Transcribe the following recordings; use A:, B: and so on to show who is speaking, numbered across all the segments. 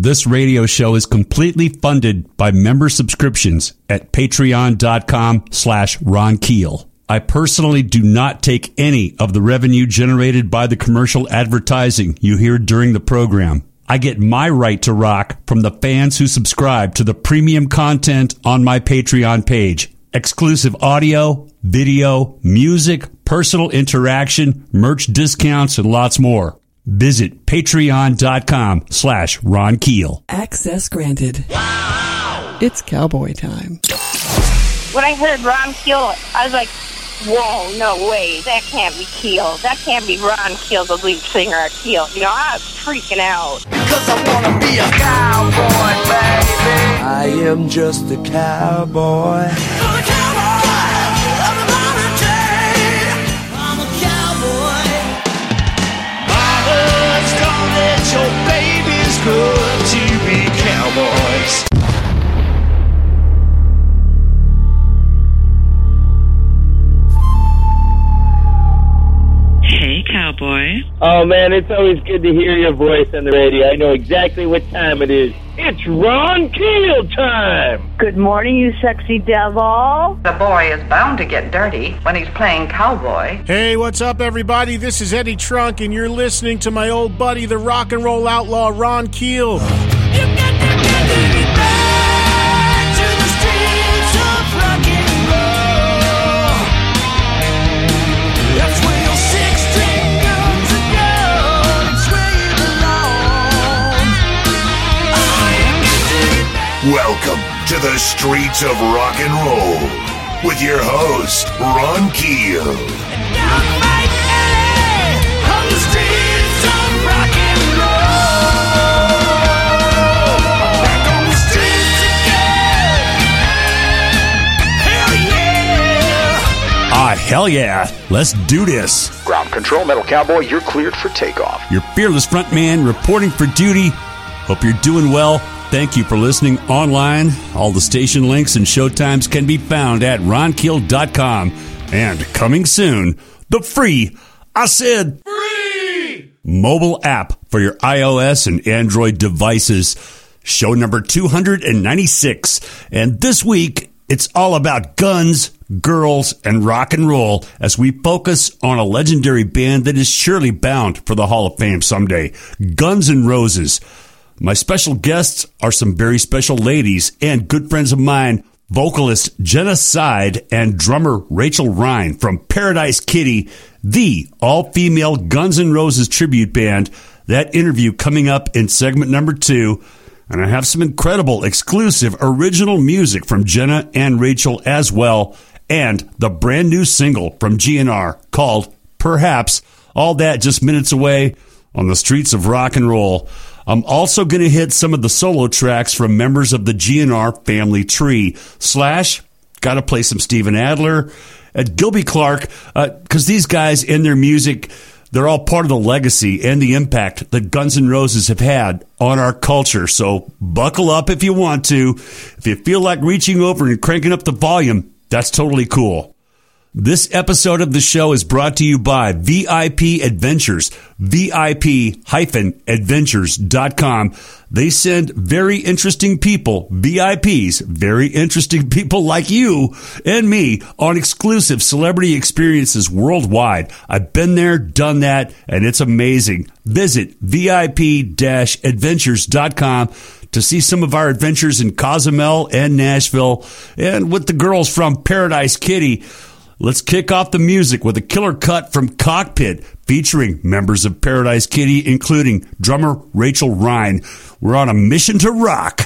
A: This radio show is completely funded by member subscriptions at patreon.com slash Ron Keel. I personally do not take any of the revenue generated by the commercial advertising you hear during the program. I get my right to rock from the fans who subscribe to the premium content on my Patreon page. Exclusive audio, video, music, personal interaction, merch discounts, and lots more. Visit patreon.com slash Ron Keel.
B: Access granted. Wow. It's cowboy time.
C: When I heard Ron Keel, I was like, whoa, no way. That can't be Keel. That can't be Ron Keel, the lead singer of Keel. You know, I was freaking out.
D: Cause I wanna be a cowboy, baby.
E: I am just a cowboy.
D: I'm a cowboy babies to be cowboys.
F: Hey, cowboy.
G: Oh man, it's always good to hear your voice on the radio. I know exactly what time it is. It's Ron Keel time.
C: Good morning, you sexy devil.
H: The boy is bound to get dirty when he's playing cowboy.
I: Hey, what's up, everybody? This is Eddie Trunk, and you're listening to my old buddy, the rock and roll outlaw, Ron Keel.
J: Welcome to the streets of rock and roll with your host, Ron Keel.
D: Down Mike Alley on the streets of rock and roll. Back on the streets again. Hell yeah.
A: Ah, hell yeah. Let's do this.
K: Ground control, Metal Cowboy, you're cleared for takeoff.
A: Your fearless frontman reporting for duty. Hope you're doing well. Thank you for listening online. All the station links and showtimes can be found at ronkeel.com. And coming soon, the free, I said, free mobile app for your iOS and Android devices. Show number 296. And this week, it's all about guns, girls, and rock and roll as we focus on a legendary band that is surely bound for the Hall of Fame someday Guns N' Roses. My special guests are some very special ladies and good friends of mine, vocalist Jenna Side and drummer Rachel Ryan from Paradise Kitty, the all female Guns N' Roses tribute band. That interview coming up in segment number two. And I have some incredible exclusive original music from Jenna and Rachel as well, and the brand new single from GNR called Perhaps. All that just minutes away on the streets of rock and roll. I'm also going to hit some of the solo tracks from members of the GNR family tree. Slash, got to play some Steven Adler, at Gilby Clarke, uh, because these guys in their music, they're all part of the legacy and the impact that Guns N' Roses have had on our culture. So buckle up if you want to. If you feel like reaching over and cranking up the volume, that's totally cool. This episode of the show is brought to you by VIP Adventures, VIP-adventures.com. They send very interesting people, VIPs, very interesting people like you and me on exclusive celebrity experiences worldwide. I've been there, done that, and it's amazing. Visit VIP-adventures.com to see some of our adventures in Cozumel and Nashville and with the girls from Paradise Kitty. Let's kick off the music with a killer cut from Cockpit featuring members of Paradise Kitty, including drummer Rachel Ryan. We're on a mission to rock.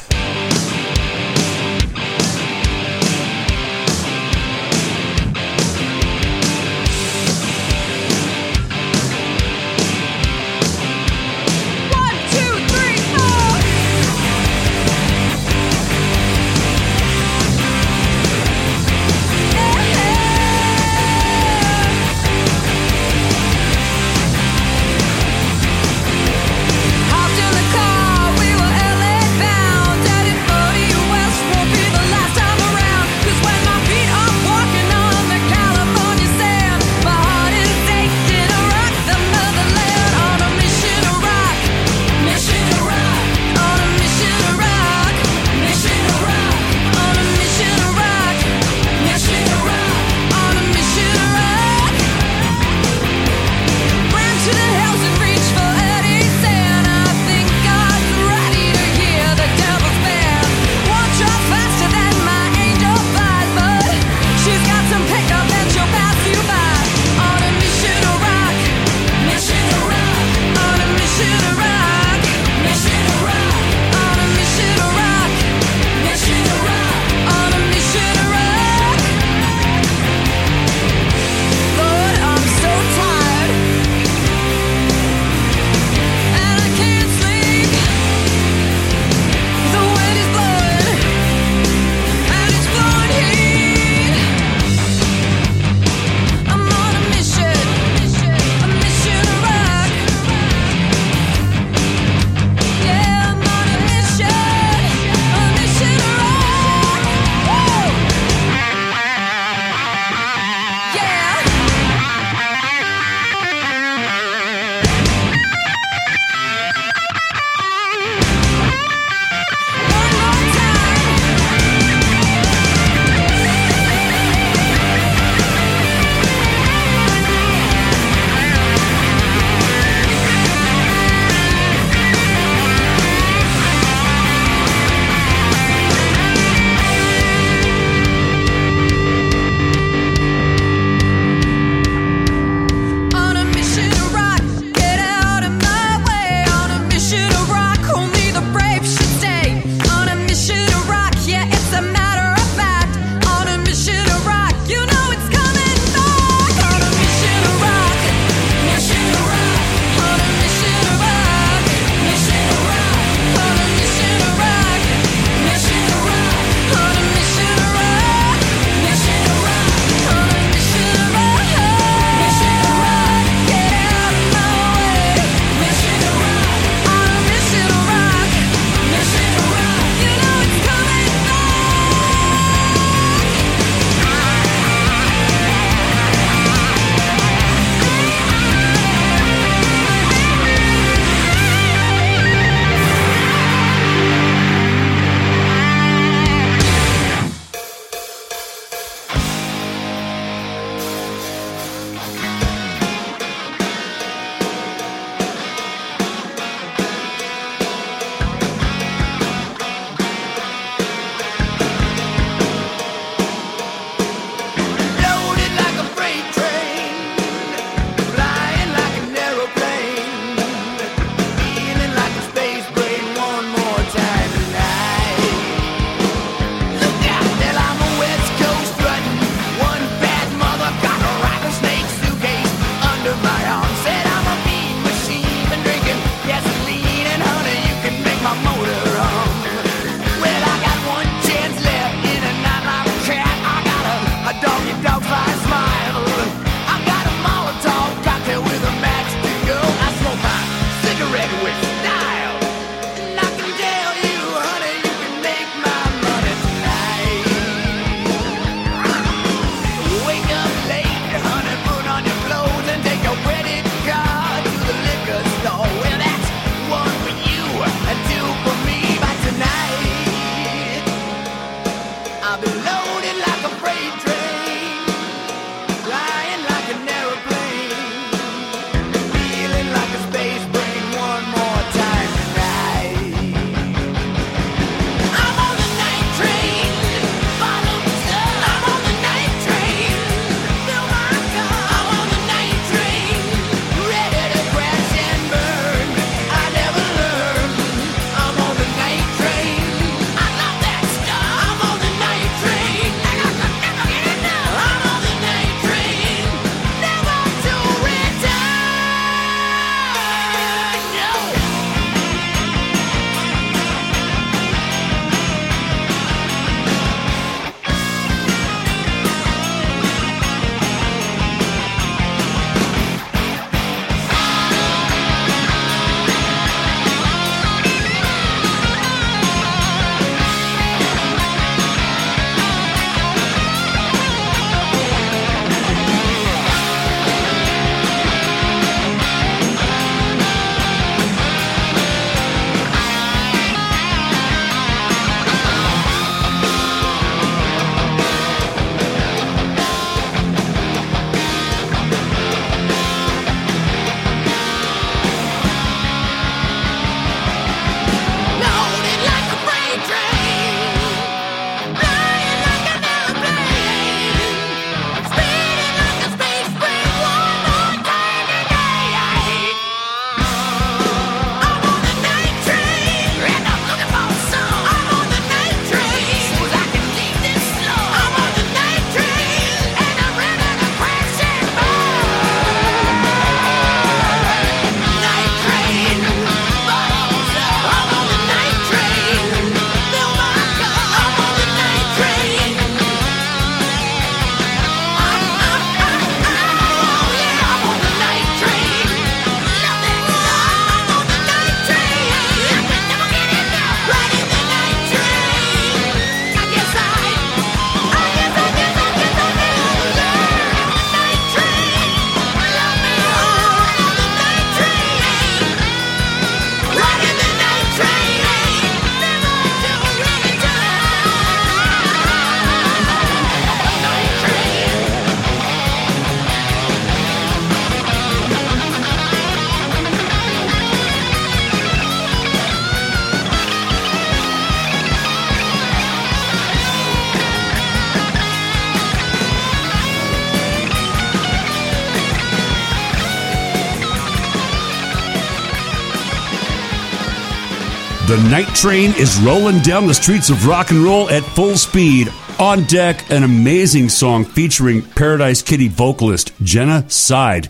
D: Night train is rolling down the streets of rock and roll at full speed. On deck, an amazing song featuring Paradise Kitty vocalist Jenna Side.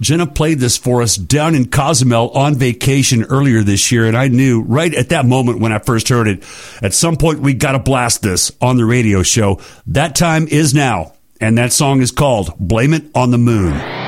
D: Jenna played this for us down in Cozumel on vacation earlier this year, and I knew right at that moment when I first heard it, at some point we gotta blast this on the radio show. That time is now, and that song is called Blame It on the Moon.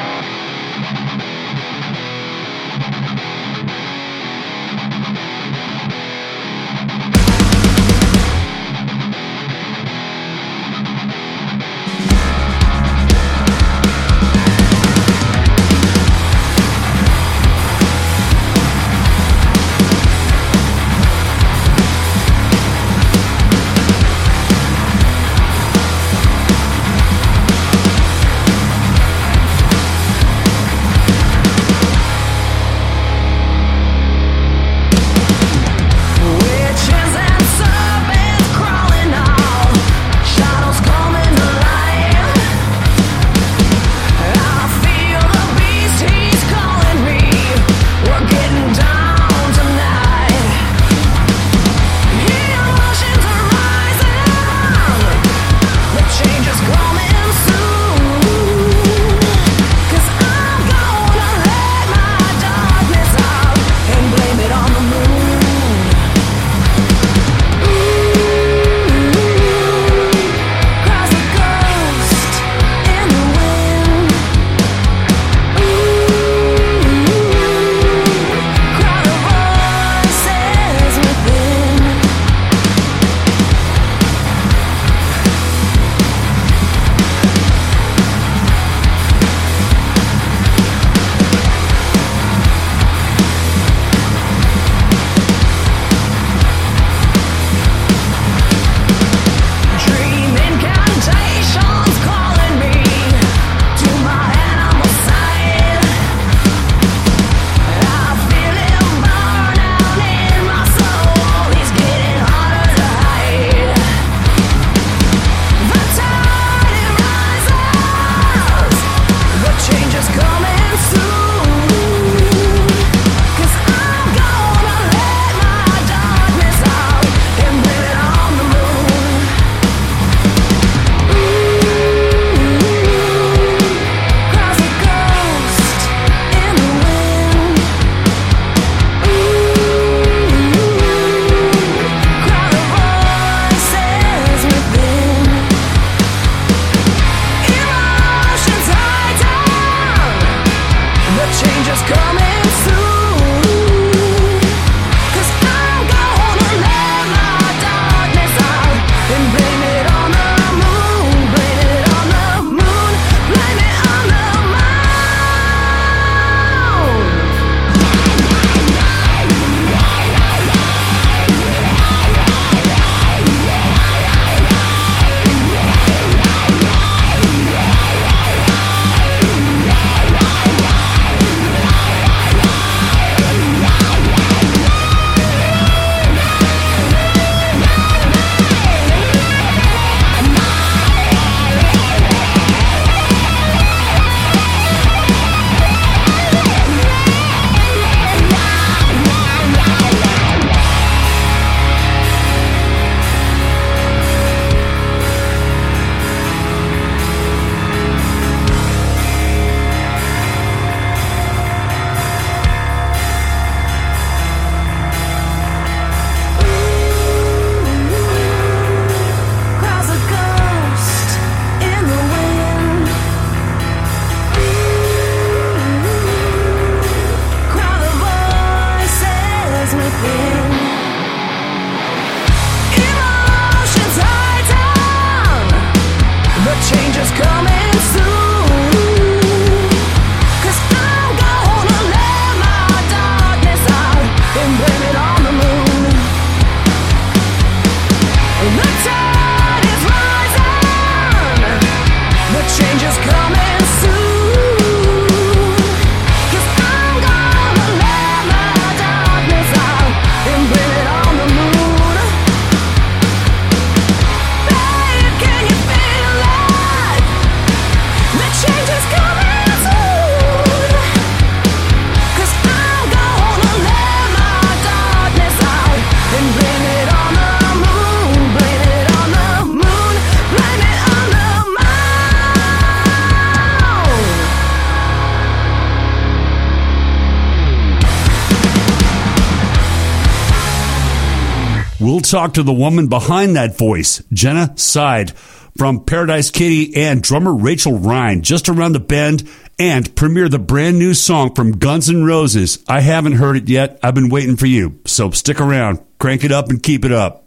L: We'll talk to the woman behind that voice, Jenna Side from Paradise Kitty and drummer Rachel Ryan just around the bend and premiere the brand new song from Guns N' Roses. I haven't heard it yet. I've been waiting for you. So stick around, crank it up and keep it up.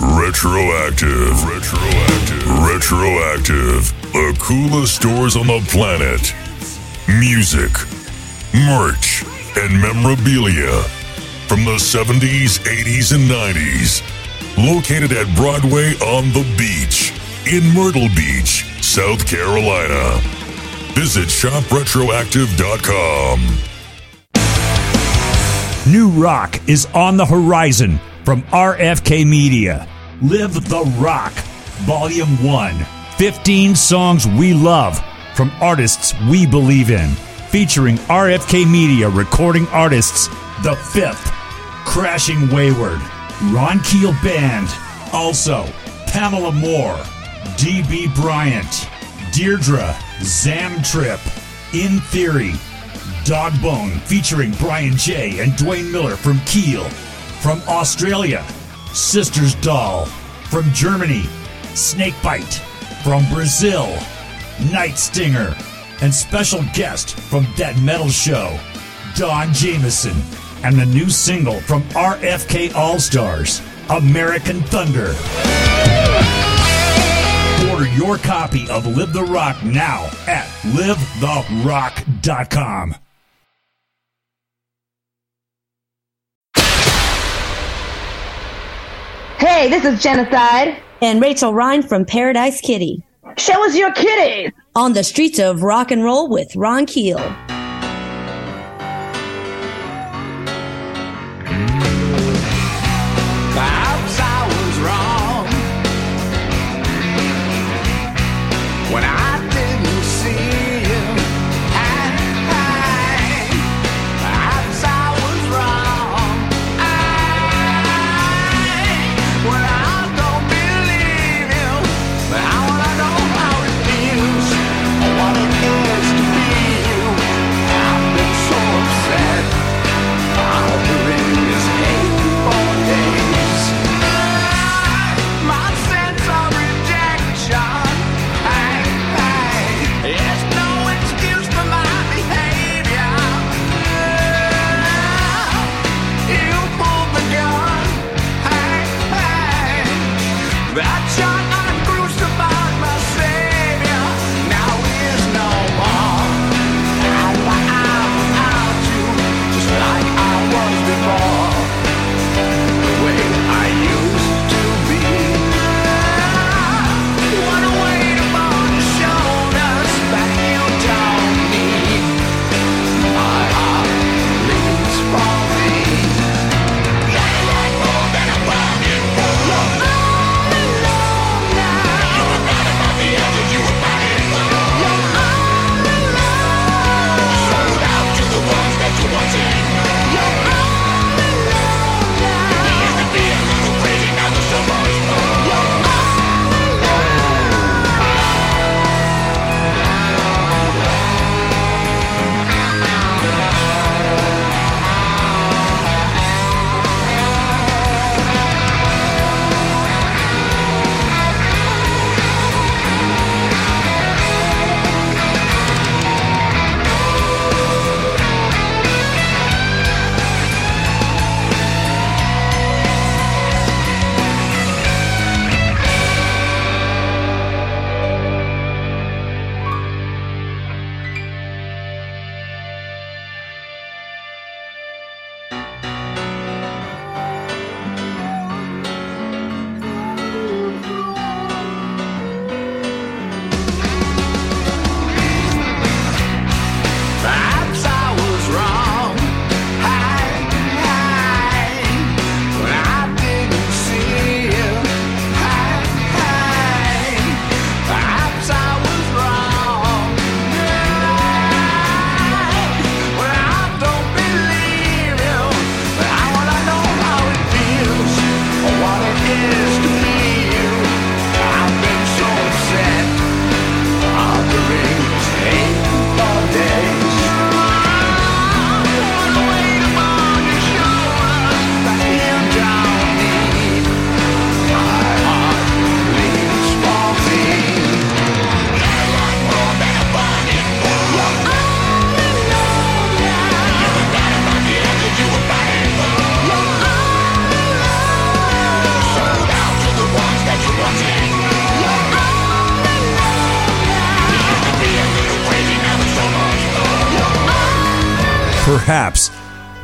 J: Retroactive. Retroactive. Retroactive. The coolest stores on the planet. Music, merch, and memorabilia from the 70s, 80s, and 90s. Located at Broadway on the beach in Myrtle Beach, South Carolina. Visit shopretroactive.com.
A: New rock is on the horizon from RFK Media. Live the Rock, Volume 1. 15 songs we love from artists we believe in. Featuring RFK Media recording artists The Fifth, Crashing Wayward, Ron Keel Band, also Pamela Moore, DB Bryant, Deirdre, Zam Trip, In Theory, Dogbone featuring Brian J. and Dwain Miller from Keel. From Australia, Sisters Doll. From Germany, Snakebite. From Brazil, Night Stinger. And special guest from That Metal Show, Don Jamieson. And the new single from RFK All Stars, American Thunder. Order your copy of Live the Rock now at livetherock.com.
M: Hey, this is Jenna Side.
N: And Rachel Ryan from Paradise Kitty.
M: Show us your kitties.
N: On the streets of rock and roll with Ron Keel.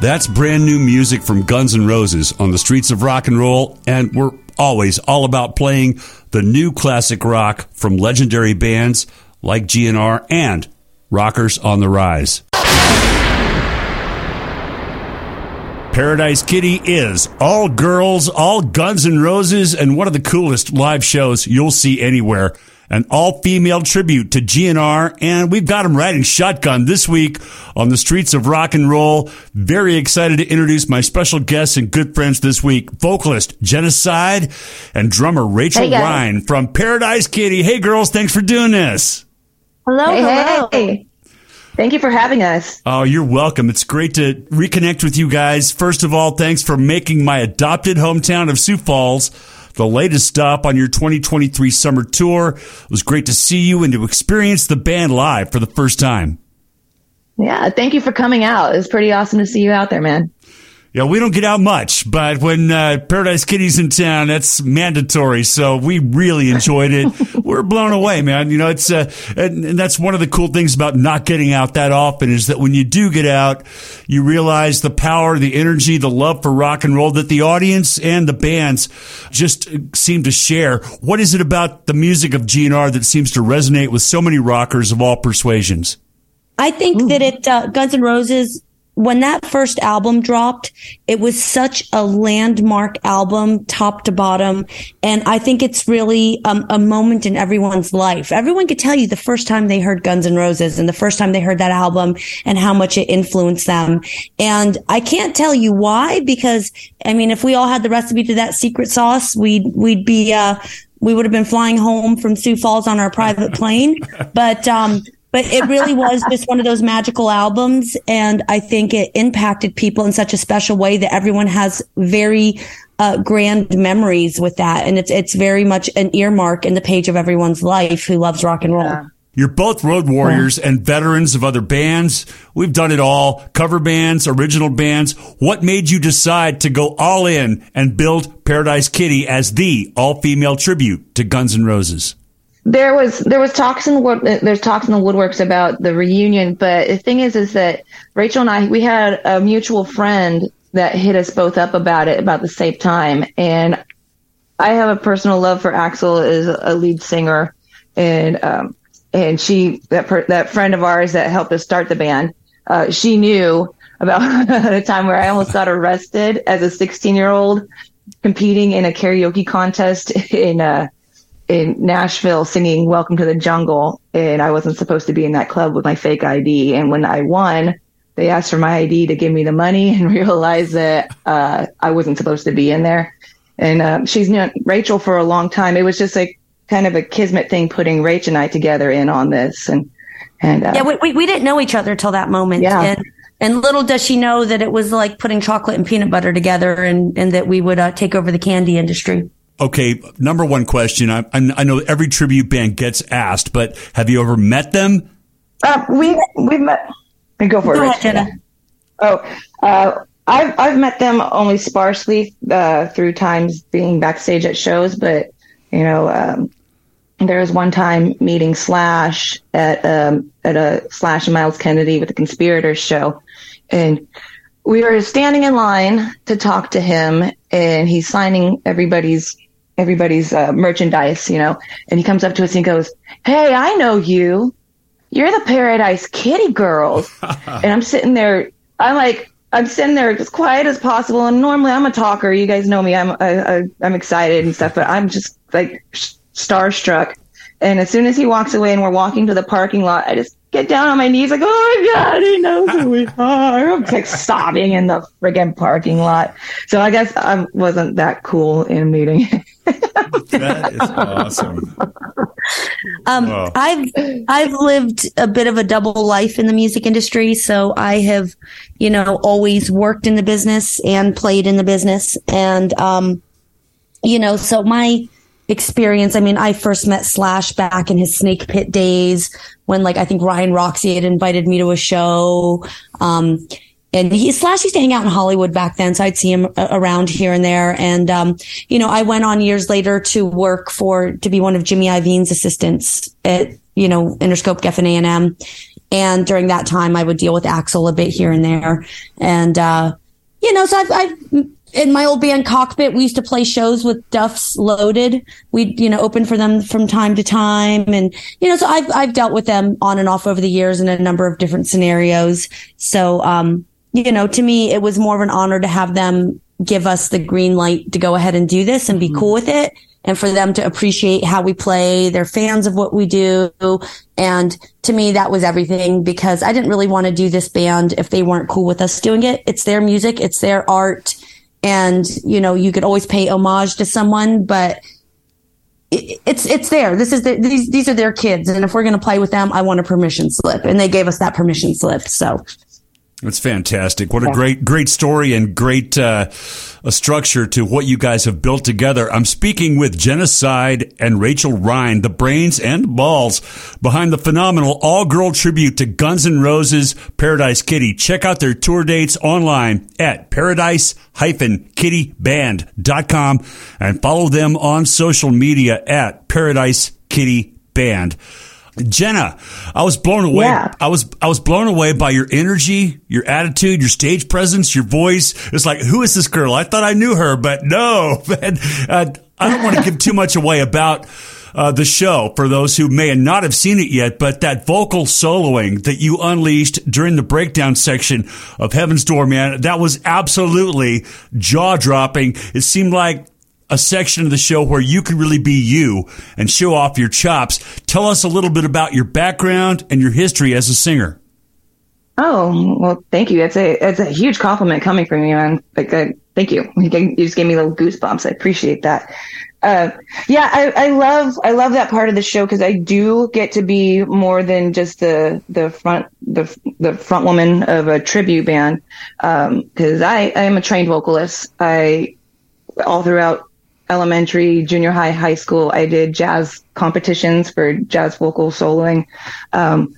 A: That's brand new music from Guns N' Roses on the streets of rock and roll, and we're always all about playing the new classic rock from legendary bands like GNR and Rockers on the Rise. Paradise Kitty is all girls, all Guns N' Roses, and one of the coolest live shows you'll see anywhere. An all female tribute to GNR, and we've got them riding shotgun this week on the streets of rock and roll. Very excited to introduce my special guests and good friends this week vocalist Jenna Side and drummer Rachel
O: Hey.
A: Ryan from Paradise Kitty. Hey, girls, thanks for doing this.
O: Hello,
M: Hey,
O: hello.
M: hey. Thank you for having us.
A: Oh, you're welcome. It's great to reconnect with you guys. First of all, thanks for making my adopted hometown of Sioux Falls the latest stop on your 2023 summer tour. It was great to see you and to experience the band live for the first time.
M: Yeah, thank you for coming out. It was pretty awesome to see you out there, man.
A: Yeah, we don't get out much, but when uh, Paradise Kitty's in town, that's mandatory. So we really enjoyed it. We're blown away, man. You know, it's uh, and, and that's one of the cool things about not getting out that often is that when you do get out, you realize the power, the energy, the love for rock and roll that the audience and the bands just seem to share. What is it about the music of GNR that seems to resonate with so many rockers of all persuasions?
P: I think that it uh, Guns N' Roses when that first album dropped, it was such a landmark album, top to bottom, and I think it's really um, a moment in everyone's life. Everyone could tell you the first time they heard Guns N' Roses and the first time they heard that album and how much it influenced them. And I can't tell you why because I mean, if we all had the recipe to that secret sauce, we'd we'd be uh, we would have been flying home from Sioux Falls on our private plane, but. um but it really was just one of those magical albums. And I think it impacted people in such a special way that everyone has very uh, grand memories with that. And it's, it's very much an earmark in the page of everyone's life who loves rock and roll.
A: You're both road warriors and veterans of other bands. We've done it all. Cover bands, original bands. What made you decide to go all in and build Paradise Kitty as the all female tribute to Guns N' Roses?
M: There was there was talks in the there's talks in the woodworks about the reunion, but the thing is, is that Rachel and I we had a mutual friend that hit us both up about it about the same time, and I have a personal love for Axl as a lead singer, and um, and she that per, that friend of ours that helped us start the band, uh, she knew about a time where I almost got arrested as a 16 year old competing in a karaoke contest in uh in Nashville singing Welcome to the Jungle and I wasn't supposed to be in that club with my fake ID and when I won they asked for my ID to give me the money and realized that uh I wasn't supposed to be in there and uh, she's known Rachel for a long time it was just like kind of a kismet thing putting Rach and I together in on this and and uh,
P: Yeah, we, we, we didn't know each other till that moment.
M: Yeah.
P: And, and little does she know that it was like putting chocolate and peanut butter together and, and that we would uh, take over the candy industry.
A: Okay, number one question. I, I I know every tribute band gets asked, but have you ever met them?
M: Uh, we we've met. Go for it.
P: Go
M: Rich.
P: ahead, Jenna.
M: Oh, uh, I've I've met them only sparsely uh, through times being backstage at shows, but you know, um, there was one time meeting Slash at um, at a Slash and Myles Kennedy with the Conspirators show, and we were standing in line to talk to him, and he's signing everybody's everybody's uh, merchandise, you know, and he comes up to us and he goes, "Hey, I know you." you're the Paradise Kitty girls. and I'm sitting there, I'm like, I'm sitting there as quiet as possible. And normally I'm a talker. You guys know me. I'm, I, I, I'm excited and stuff, but I'm just like sh- starstruck. And as soon as he walks away and we're walking to the parking lot, I just get down on my knees like, oh my God, he knows who we are. I'm like sobbing in the friggin' parking lot. So I guess I wasn't that cool in a meeting.
A: That is awesome.
P: Um,
A: Wow.
P: I've I've lived a bit of a double life in the music industry, so I have, you know, always worked in the business and played in the business, and um, you know, so my experience. I mean, I first met Slash back in his Snake Pit days when, like, I think Ryan Roxie had invited me to a show. Um, and he Slash used to hang out in Hollywood back then, so I'd see him a- around here and there. And um, you know, I went on years later to work for to be one of Jimmy Iovine's assistants at you know Interscope Geffen A and M. And during that time, I would deal with Axl a bit here and there. And, uh, you know, so I've, I've, in my old band Cockpit, we used to play shows with Duff's Loaded. We'd, you know, open for them from time to time. And, you know, so I've, I've dealt with them on and off over the years in a number of different scenarios. So, um, you know, to me, it was more of an honor to have them give us the green light to go ahead and do this and be cool with it. And for them to appreciate how we play. They're fans of what we do. And to me, that was everything because I didn't really want to do this band if they weren't cool with us doing it. It's their music. It's their art. And, you know, you could always pay homage to someone, but it- it's, it's there. This is the, these, these are their kids. And if we're going to play with them, I want a permission slip. And they gave us that permission slip. So
A: It's fantastic. What a great, great story and great uh, a structure to what you guys have built together. I'm speaking with Jenna Side and Rachel Ryan, the brains and balls behind the phenomenal all girl tribute to Guns N' Roses Paradise Kitty. Check out their tour dates online at paradise-kittyband.com and follow them on social media at Paradise Kitty Band. Jenna, I was blown away.
M: Yeah.
A: I was I was blown away by your energy, your attitude, your stage presence, your voice. It's like, who is this girl? I thought I knew her, but no. Man, uh, I don't want to give too much away about uh, the show for those who may not have seen it yet. But that vocal soloing that you unleashed during the breakdown section of Heaven's Door, man, that was absolutely jaw dropping. It seemed like a section of the show where you can really be you and show off your chops. Tell us a little bit about your background and your history as a singer.
M: Oh well, thank you. That's a it's a huge compliment coming from you, man. Like, uh, thank you. You, just gave me little goosebumps. I appreciate that. Uh, yeah, I, I love I love that part of the show because I do get to be more than just the the front the the front woman of a tribute band. Because I I am a trained vocalist. I all throughout elementary, junior high, high school, I did jazz competitions for jazz vocal soloing. Um,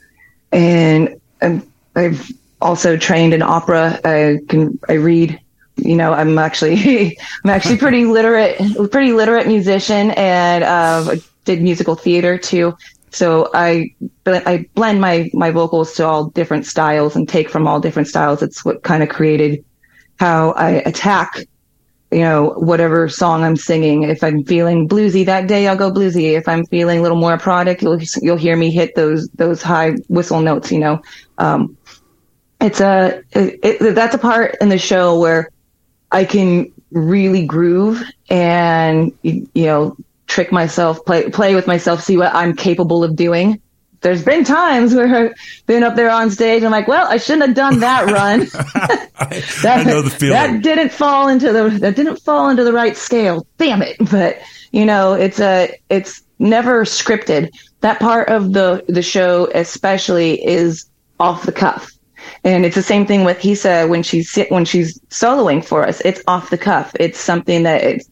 M: and um, I've also trained in opera. I can, I read, you know, I'm actually, I'm actually pretty literate, pretty literate musician and, uh, I did musical theater too. So I, I blend my, my vocals to all different styles and take from all different styles. It's what kind of created how I attack you know, whatever song I'm singing. If I'm feeling bluesy that day, I'll go bluesy. If I'm feeling a little more product, you'll, you'll hear me hit those, those high whistle notes, you know. Um, it's a, it, it, that's a part in the show where I can really groove and, you know, trick myself, play, play with myself, see what I'm capable of doing. There's been times where I've been up there on stage. I'm like, well, I shouldn't have done that run. that,
A: I know the feeling.
M: That didn't fall into the that didn't fall into the right scale. Damn it! But you know, it's a it's never scripted. That part of the the show, especially, is off the cuff. And it's the same thing with Hisa when she's when she's soloing for us. It's off the cuff. It's something that it's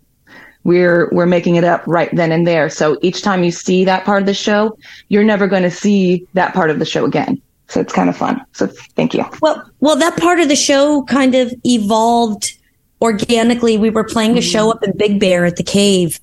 M: we're we're making it up right then and there. So each time you see that part of the show, you're never going to see that part of the show again. So it's kind of fun. So thank you.
P: Well, well, that part of the show kind of evolved organically. We were playing a mm-hmm. show up in Big Bear at the cave.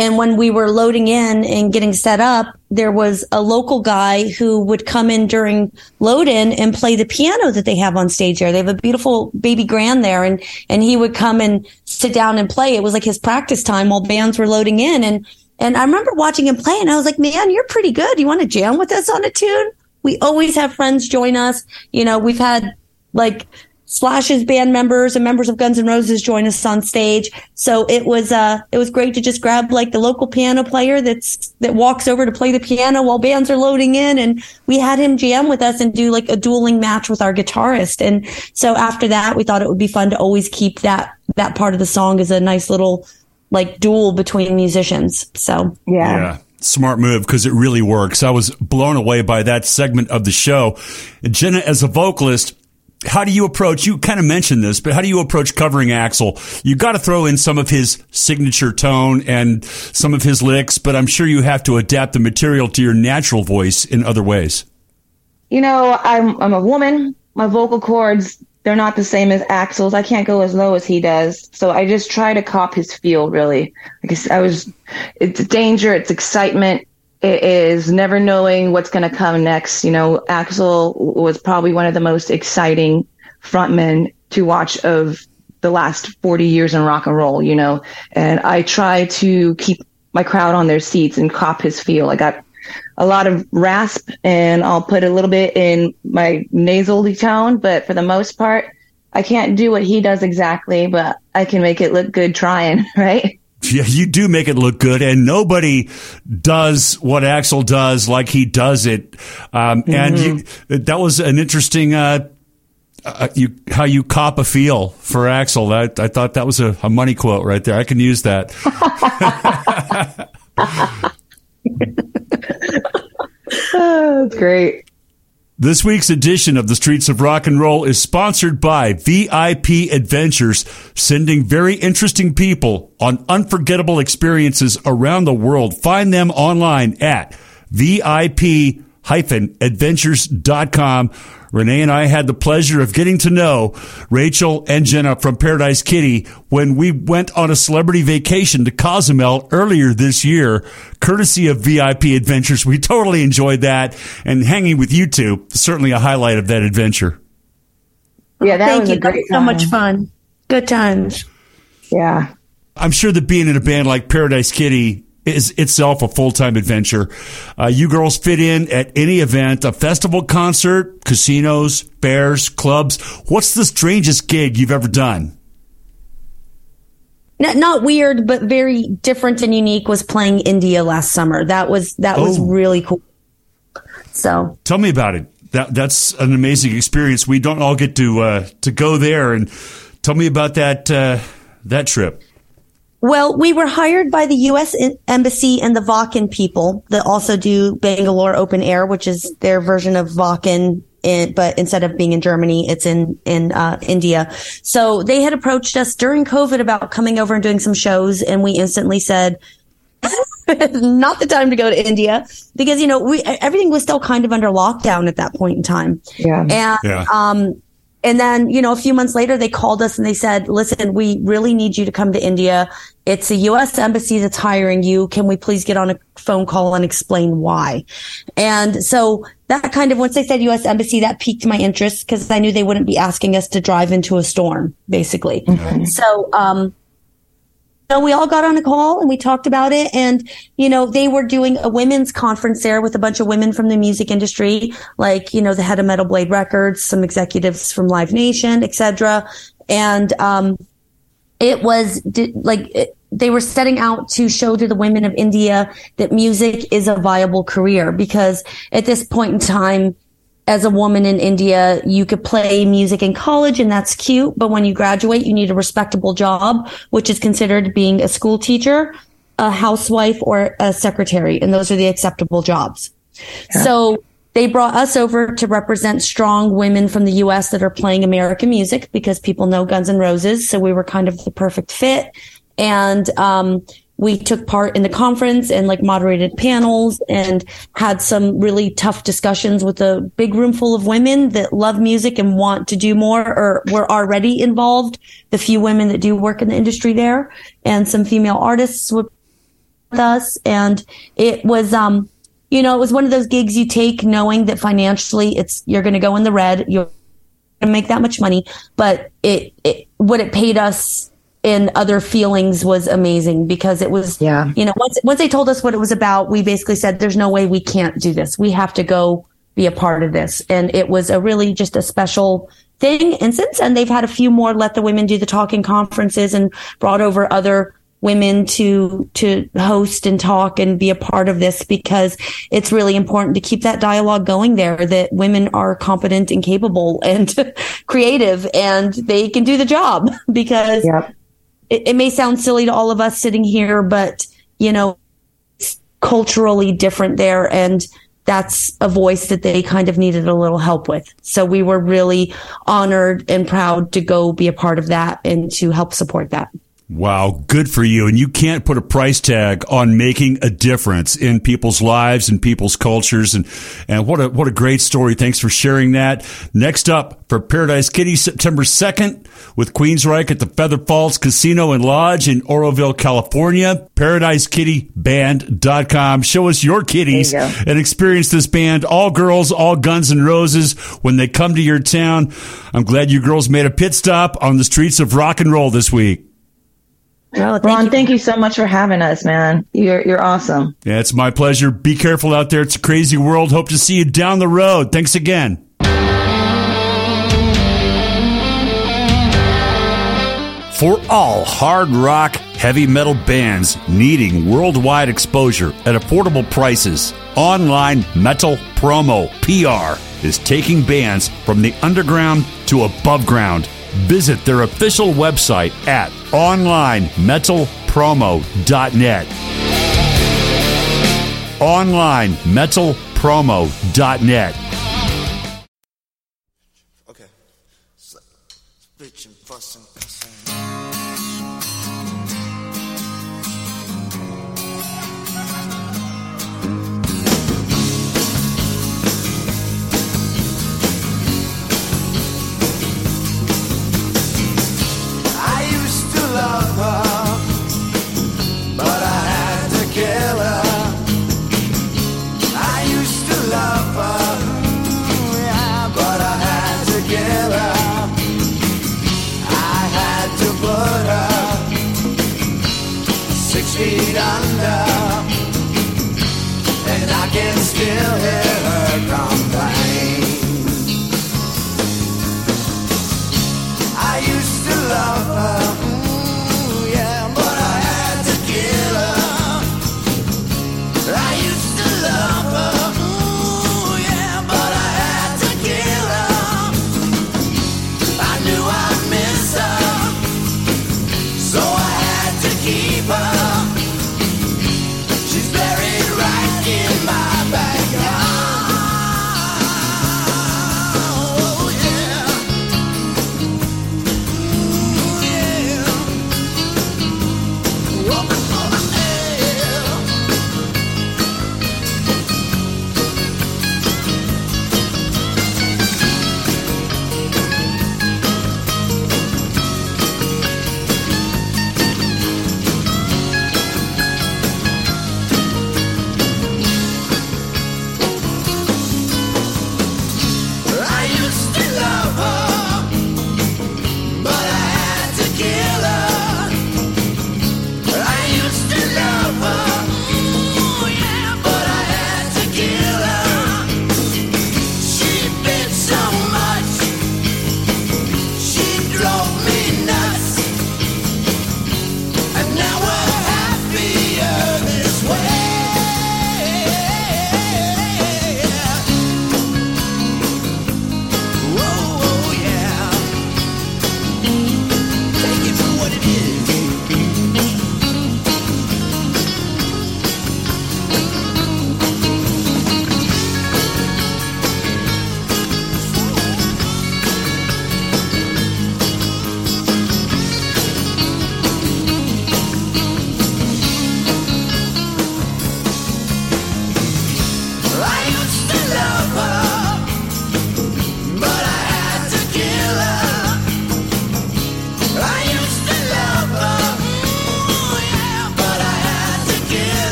P: And when we were loading in and getting set up, there was a local guy who would come in during load in and play the piano that they have on stage there. They have a beautiful baby grand there and, and he would come and sit down and play. It was like his practice time while bands were loading in. And, and I remember watching him play and I was like, man, you're pretty good. You want to jam with us on a tune? We always have friends join us. You know, we've had like Slash's band members and members of Guns N' Roses join us on stage. So it was, uh, it was great to just grab like the local piano player that's, that walks over to play the piano while bands are loading in. And we had him jam with us and do like a dueling match with our guitarist. And so after that, we thought it would be fun to always keep that, that part of the song as a nice little like duel between musicians. So
A: Yeah. Smart move because it really works. I was blown away by that segment of the show. Jenna, as a vocalist, how do you approach? You kind of mentioned this, but how do you approach covering Axl? You got to throw in some of his signature tone and some of his licks, but I'm sure you have to adapt the material to your natural voice in other ways.
M: You know, I'm I'm a woman. My vocal cords they're not the same as Axl's. I can't go as low as he does. So I just try to cop his feel really. I guess I was it's danger, it's excitement, it is never knowing what's going to come next. You know, Axl was probably one of the most exciting frontmen to watch of the last 40 years in rock and roll, you know, and I try to keep my crowd on their seats and cop his feel. I got a lot of rasp and I'll put a little bit in my nasally tone, but for the most part, I can't do what he does exactly, but I can make it look good trying, right?
A: Yeah, you do make it look good, and nobody does what Axl does like he does it. Um, And you, that was an interesting. Uh, uh, you how you cop a feel for Axl. That I thought that was a, a money quote right there. I can use that.
M: Oh, that's great.
A: This week's edition of the Streets of Rock and Roll is sponsored by VIP Adventures, sending very interesting people on unforgettable experiences around the world. Find them online at VIP adventures.com. Renee and I had the pleasure of getting to know Rachel and Jenna from Paradise Kitty when we went on a celebrity vacation to Cozumel earlier this year, courtesy of VIP Adventures. We totally enjoyed that and hanging with you two, certainly a highlight of that adventure.
M: Yeah, that
P: Thank
M: was
P: you.
M: a
P: That
M: great
P: was so much fun. Good times.
M: Yeah.
A: I'm sure that being in a band like Paradise Kitty is itself a full time adventure. Uh, you girls fit in at any event, a festival concert, casinos, fairs, clubs. What's the strangest gig you've ever done?
P: Not, not weird, but very different and unique was playing India last summer. That was that was
A: Oh.
P: really cool. So
A: Tell me about it. That that's an amazing experience. We don't all get to uh, to go there, and tell me about that uh, that trip.
P: Well, we were hired by the U.S. Embassy and the Wacken people that also do Bangalore Open Air, which is their version of Wacken. In, but instead of being in Germany, it's in in uh, India. So they had approached us during COVID about coming over and doing some shows, and we instantly said, "Not the time to go to India," because you know we everything was still kind of under lockdown at that point in time.
M: Yeah.
P: And
M: Yeah.
P: um, and then, you know, a few months later, they called us and they said, listen, we really need you to come to India. It's a U.S. embassy that's hiring you. Can we please get on a phone call and explain why? And so that kind of, once they said U.S. embassy, that piqued my interest because I knew they wouldn't be asking us to drive into a storm, basically. So, um, so we all got on a call and we talked about it. And, you know, they were doing a women's conference there with a bunch of women from the music industry, like, you know, the head of Metal Blade Records, some executives from Live Nation, etc. And, um, it was like, it, they were setting out to show to the women of India that music is a viable career because at this point in time, as a woman in India, you could play music in college and that's cute. But when you graduate, you need a respectable job, which is considered being a school teacher, a housewife or a secretary. And those are the acceptable jobs. So they brought us over to represent strong women from the U.S. that are playing American music because people know Guns N' Roses. So we were kind of the perfect fit. And, um, we took part in the conference and like moderated panels and had some really tough discussions with a big room full of women that love music and want to do more or were already involved. The few women that do work in the industry there and some female artists with us. And it was, um, you know, it was one of those gigs you take knowing that financially it's, you're going to go in the red. You're going to make that much money, but it, it, what it paid us in other feelings was amazing because it was,
M: yeah.
P: you know, once, once they told us what it was about, we basically said, there's no way we can't do this. We have to go be a part of this. And it was a really just a special thing. And since then, they've had a few more let the women do the talking conferences and brought over other women to to host and talk and be a part of this because it's really important to keep that dialogue going there that women are competent and capable and creative and they can do the job because it, it may sound silly to all of us sitting here but you know it's culturally different there and that's a voice that they kind of needed a little help with. So we were really honored and proud to go be a part of that and to help support that.
A: Wow, good for you. And you can't put a price tag on making a difference in people's lives and people's cultures. And, and what a, what a great story. Thanks for sharing that. Next up for Paradise Kitty, September 2nd with Queensryche at the Feather Falls Casino and Lodge in Oroville, California. ParadiseKittyBand.com. Show us your kitties
M: you
A: and experience this band. All girls, all Guns and Roses when they come to your town. I'm glad you girls made a pit stop on the streets of rock and roll this week.
M: Ron, thank you so much for having us, man. You're you're awesome.
A: Yeah, it's my pleasure. Be careful out there. It's a crazy world. Hope to see you down the road. Thanks again. For all hard rock, heavy metal bands needing worldwide exposure at affordable prices, Online Metal Promo PR is taking bands from the underground to above ground. Visit their official website at onlinemetalpromo.net. Onlinemetalpromo.net.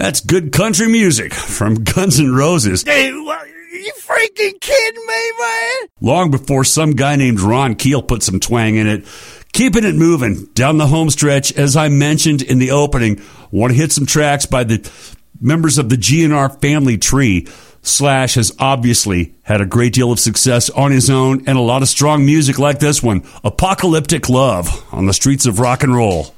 A: That's good country music from Guns N' Roses.
I: Hey, what, you freaking kidding me, man?
A: Long before some guy named Ron Keel put some twang in it. Keeping it moving down the home stretch, as I mentioned in the opening, want to hit some tracks by the members of the GNR family tree. Slash has obviously had a great deal of success on his own and a lot of strong music like this one, Apocalyptic Love, on the streets of rock and roll.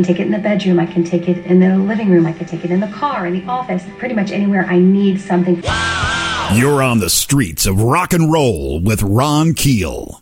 Q: Can take it in the bedroom. I can take it in the living room. I can take it in the car, in the office, pretty much anywhere I need something.
N: You're on the streets of rock and roll with Ron Keel.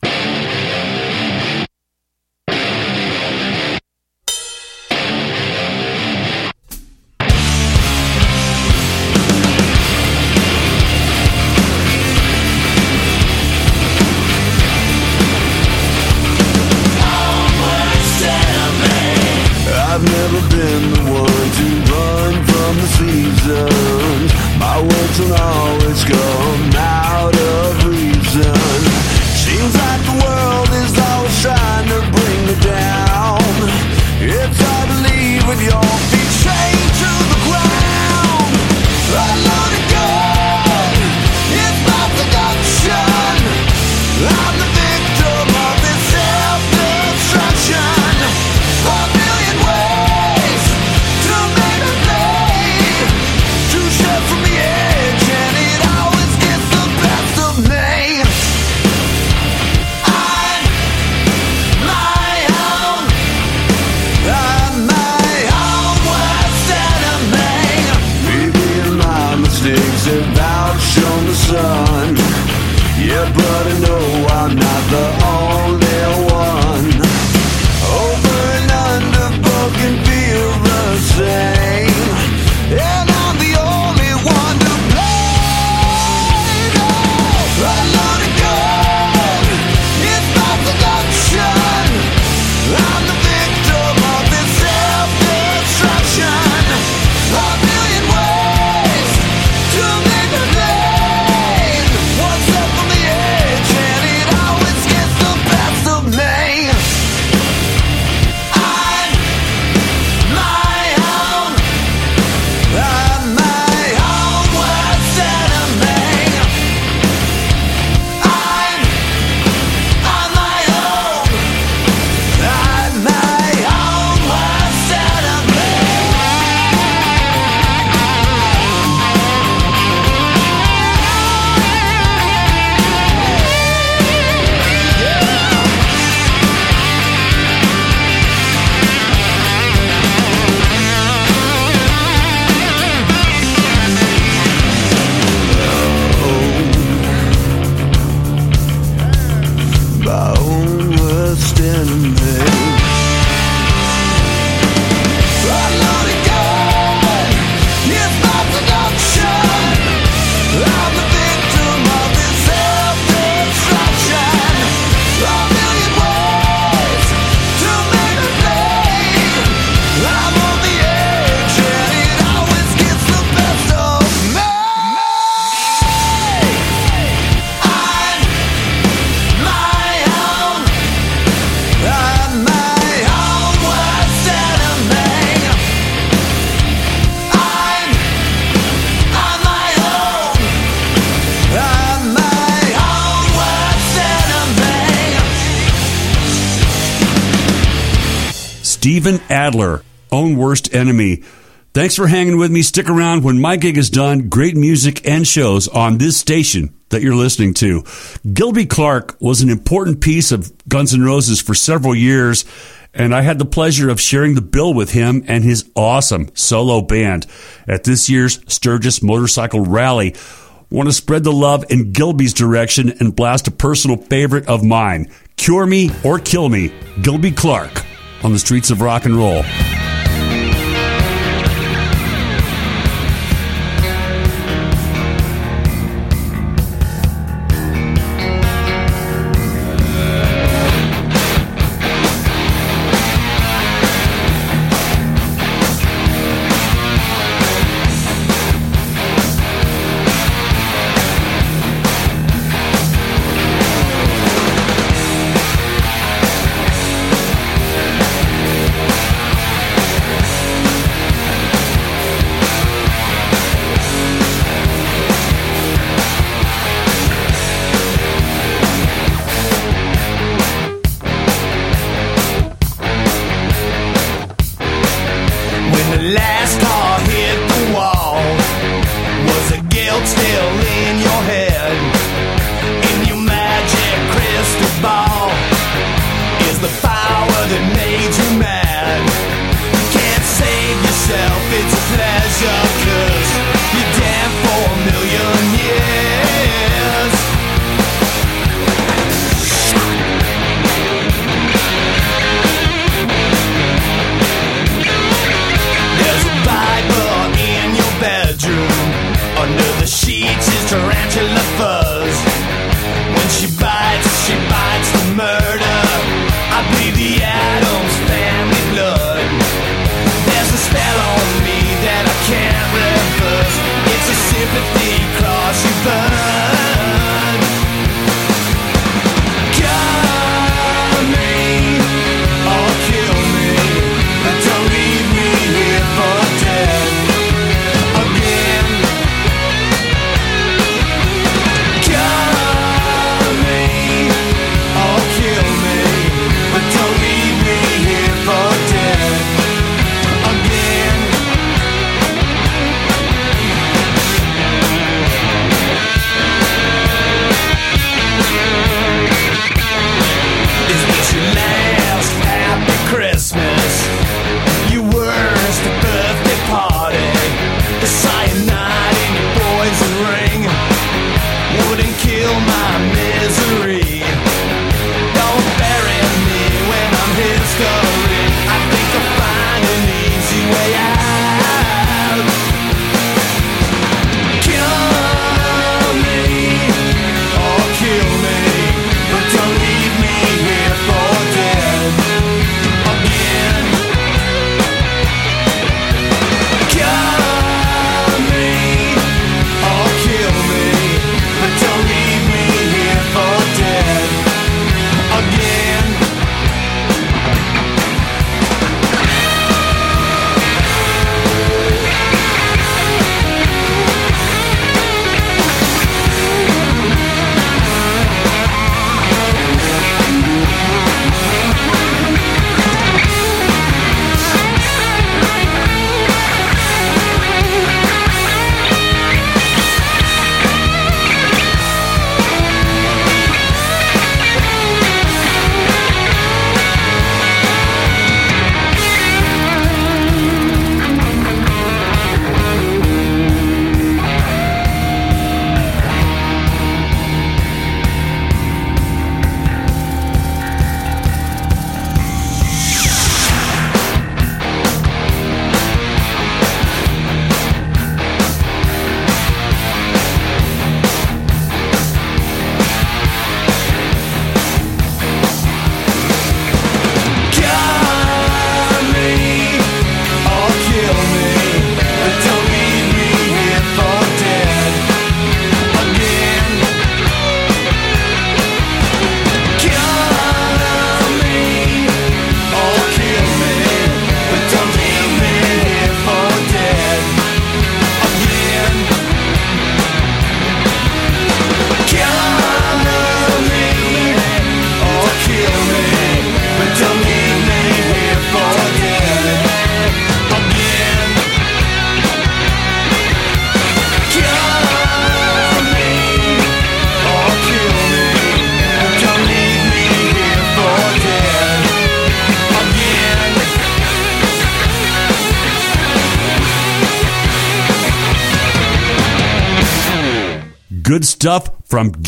A: Thanks for hanging with me. Stick around when my gig is done. Great music and shows on this station that you're listening to. Gilby Clarke was an important piece of Guns N' Roses for several years, and I had the pleasure of sharing the bill with him and his awesome solo band at this year's Sturgis Motorcycle Rally. Want to spread the love in Gilby's direction and blast a personal favorite of mine. Cure Me or Kill Me, Gilby Clarke on the streets of rock and roll.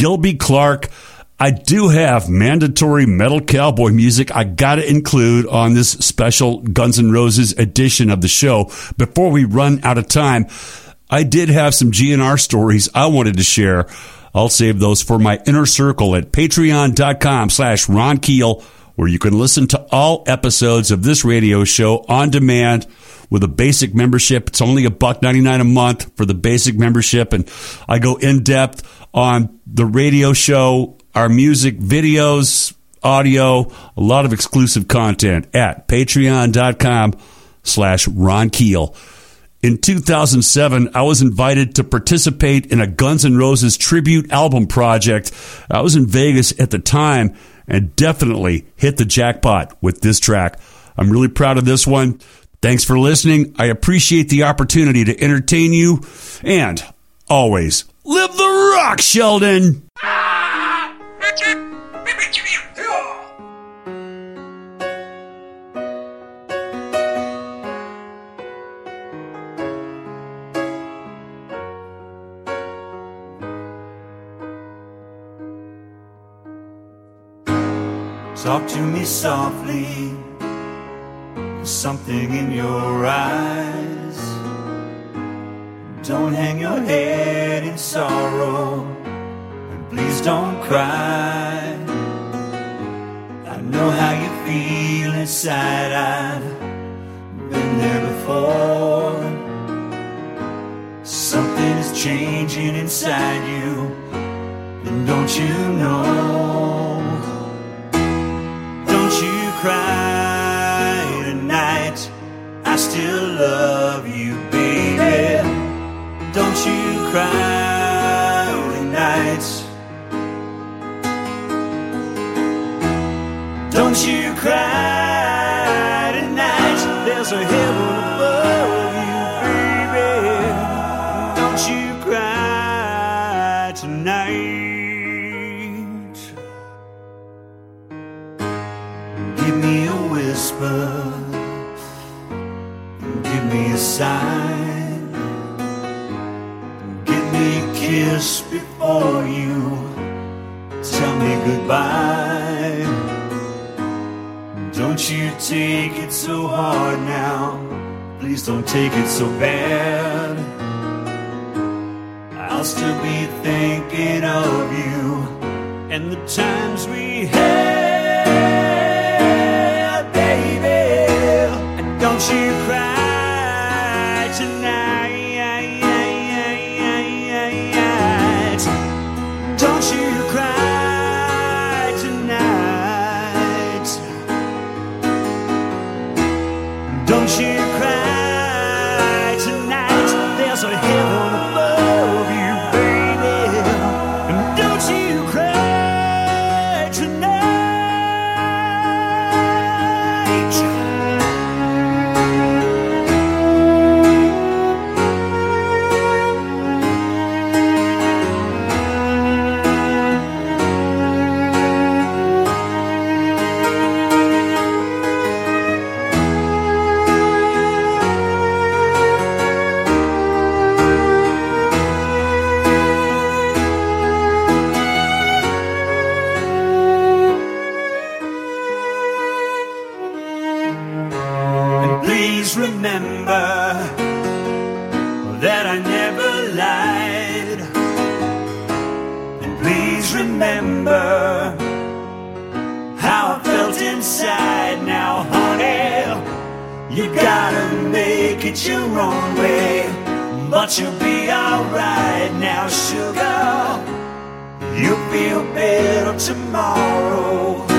R: Gilby Clarke. I do have mandatory metal cowboy music I got to include on this special Guns N' Roses edition of the show. Before we run out of time, I did have some GNR stories I wanted to share. I'll save those for my inner circle at patreon.com slash Ron Keel, where you can listen to all episodes of this radio show on demand with a basic membership. It's only a buck 99 a month for the basic membership. And I go in depth on the radio show, our music videos, audio, a lot of exclusive content at patreon.com slash Ron Keel. In 2007, I was invited to participate in a Guns N' Roses tribute album project. I was in Vegas at the time and definitely hit the jackpot with this track. I'm really proud of this one. Thanks for listening. I appreciate the opportunity to entertain you and always live the rock, Sheldon.
A: Me softly. There's something in your eyes. Don't hang your head in sorrow. And please don't cry. I know how you feel inside. I've been there before. Something is changing inside you. And don't you know? Love you, baby. Don't you cry tonight. Don't you cry don't take it so bad. Inside. Now, honey, you gotta make it your own way. But you'll be alright now, sugar. You'll feel better tomorrow.